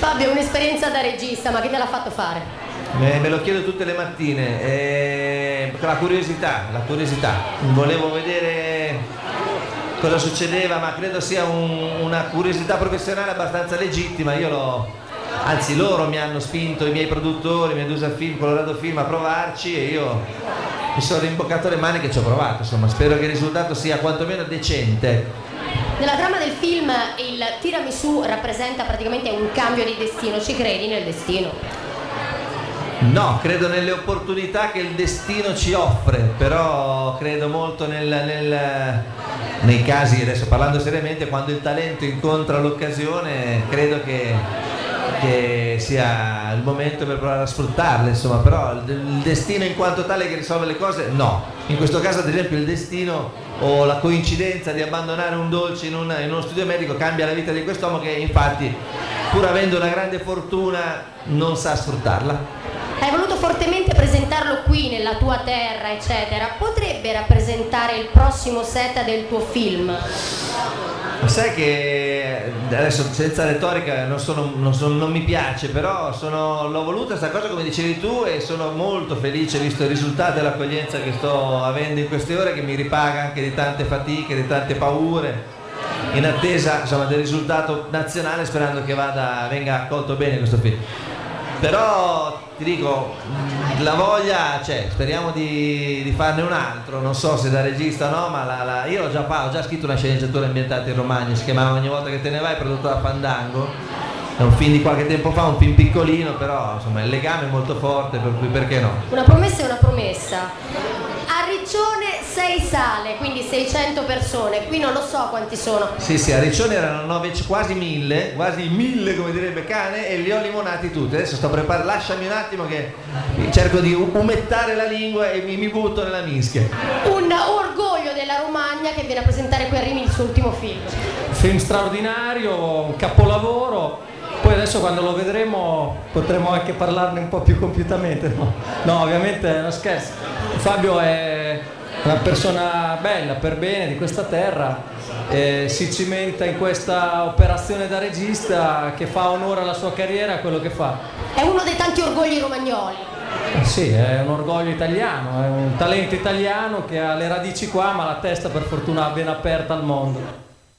Fabio, un'esperienza da regista, ma chi te l'ha fatto fare? Me, me lo chiedo tutte le mattine, eh, la curiosità, la curiosità. Volevo vedere cosa succedeva, ma credo sia un- una curiosità professionale abbastanza legittima. Io l'ho, anzi loro mi hanno spinto, i miei produttori, Medusa Film, Colorado Film a provarci e io mi sono rimboccato le maniche e ci ho provato. Insomma, spero che il risultato sia quantomeno decente. Nella trama del film il tiramisù rappresenta praticamente un cambio di destino, ci credi nel destino? No, credo nelle opportunità che il destino ci offre, però credo molto nel- nel- nei casi, adesso parlando seriamente, quando il talento incontra l'occasione, credo che, che sia il momento per provare a sfruttarle, insomma, però il, destino in quanto tale che risolve le cose, no. In questo caso, ad esempio, il destino o la coincidenza di abbandonare un dolce in, un- in uno studio medico cambia la vita di quest'uomo che infatti, pur avendo una grande fortuna, non sa sfruttarla. Hai voluto fortemente presentarlo qui, nella tua terra, eccetera. Potrebbe rappresentare il prossimo set del tuo film? Sai che adesso senza retorica non, sono- non sono- non mi piace, però sono- l'ho voluta questa cosa come dicevi tu e sono molto felice visto il risultato e l'accoglienza che sto avendo in queste ore che mi ripaga anche di tante fatiche, di tante paure, in attesa insomma, del risultato nazionale sperando che vada, venga accolto bene questo film. Però ti dico, la voglia c'è, speriamo di, di farne un altro, non so se da regista o no, ma la- la- io ho già, ho già scritto una sceneggiatura ambientata in Romagna, si chiamava Ogni volta che te ne vai, prodotto da Fandango. È un film di qualche tempo fa, un film piccolino, però insomma il legame è molto forte, per cui perché no? Una promessa è una promessa. A Riccione 6 sale, quindi 600 persone. Qui non lo so quanti sono. Sì, sì, a Riccione erano nove- quasi mille, quasi mille come direbbe cane, e li ho limonati tutti. Adesso sto preparando, lasciami un attimo che cerco di umettare la lingua e mi, mi butto nella mischia. Un orgoglio della Romagna che viene a presentare qui a Rimini il suo ultimo film. film straordinario, un capolavoro. Poi adesso quando lo vedremo potremo anche parlarne un po' più compiutamente. No, No, ovviamente è uno scherzo. Fabio è una persona bella, per bene di questa terra, eh, si cimenta in questa operazione da regista che fa onore alla sua carriera, a quello che fa. È uno dei tanti orgogli romagnoli. Eh Sì, è un orgoglio italiano, è un talento italiano che ha le radici qua ma la testa per fortuna ben aperta al mondo.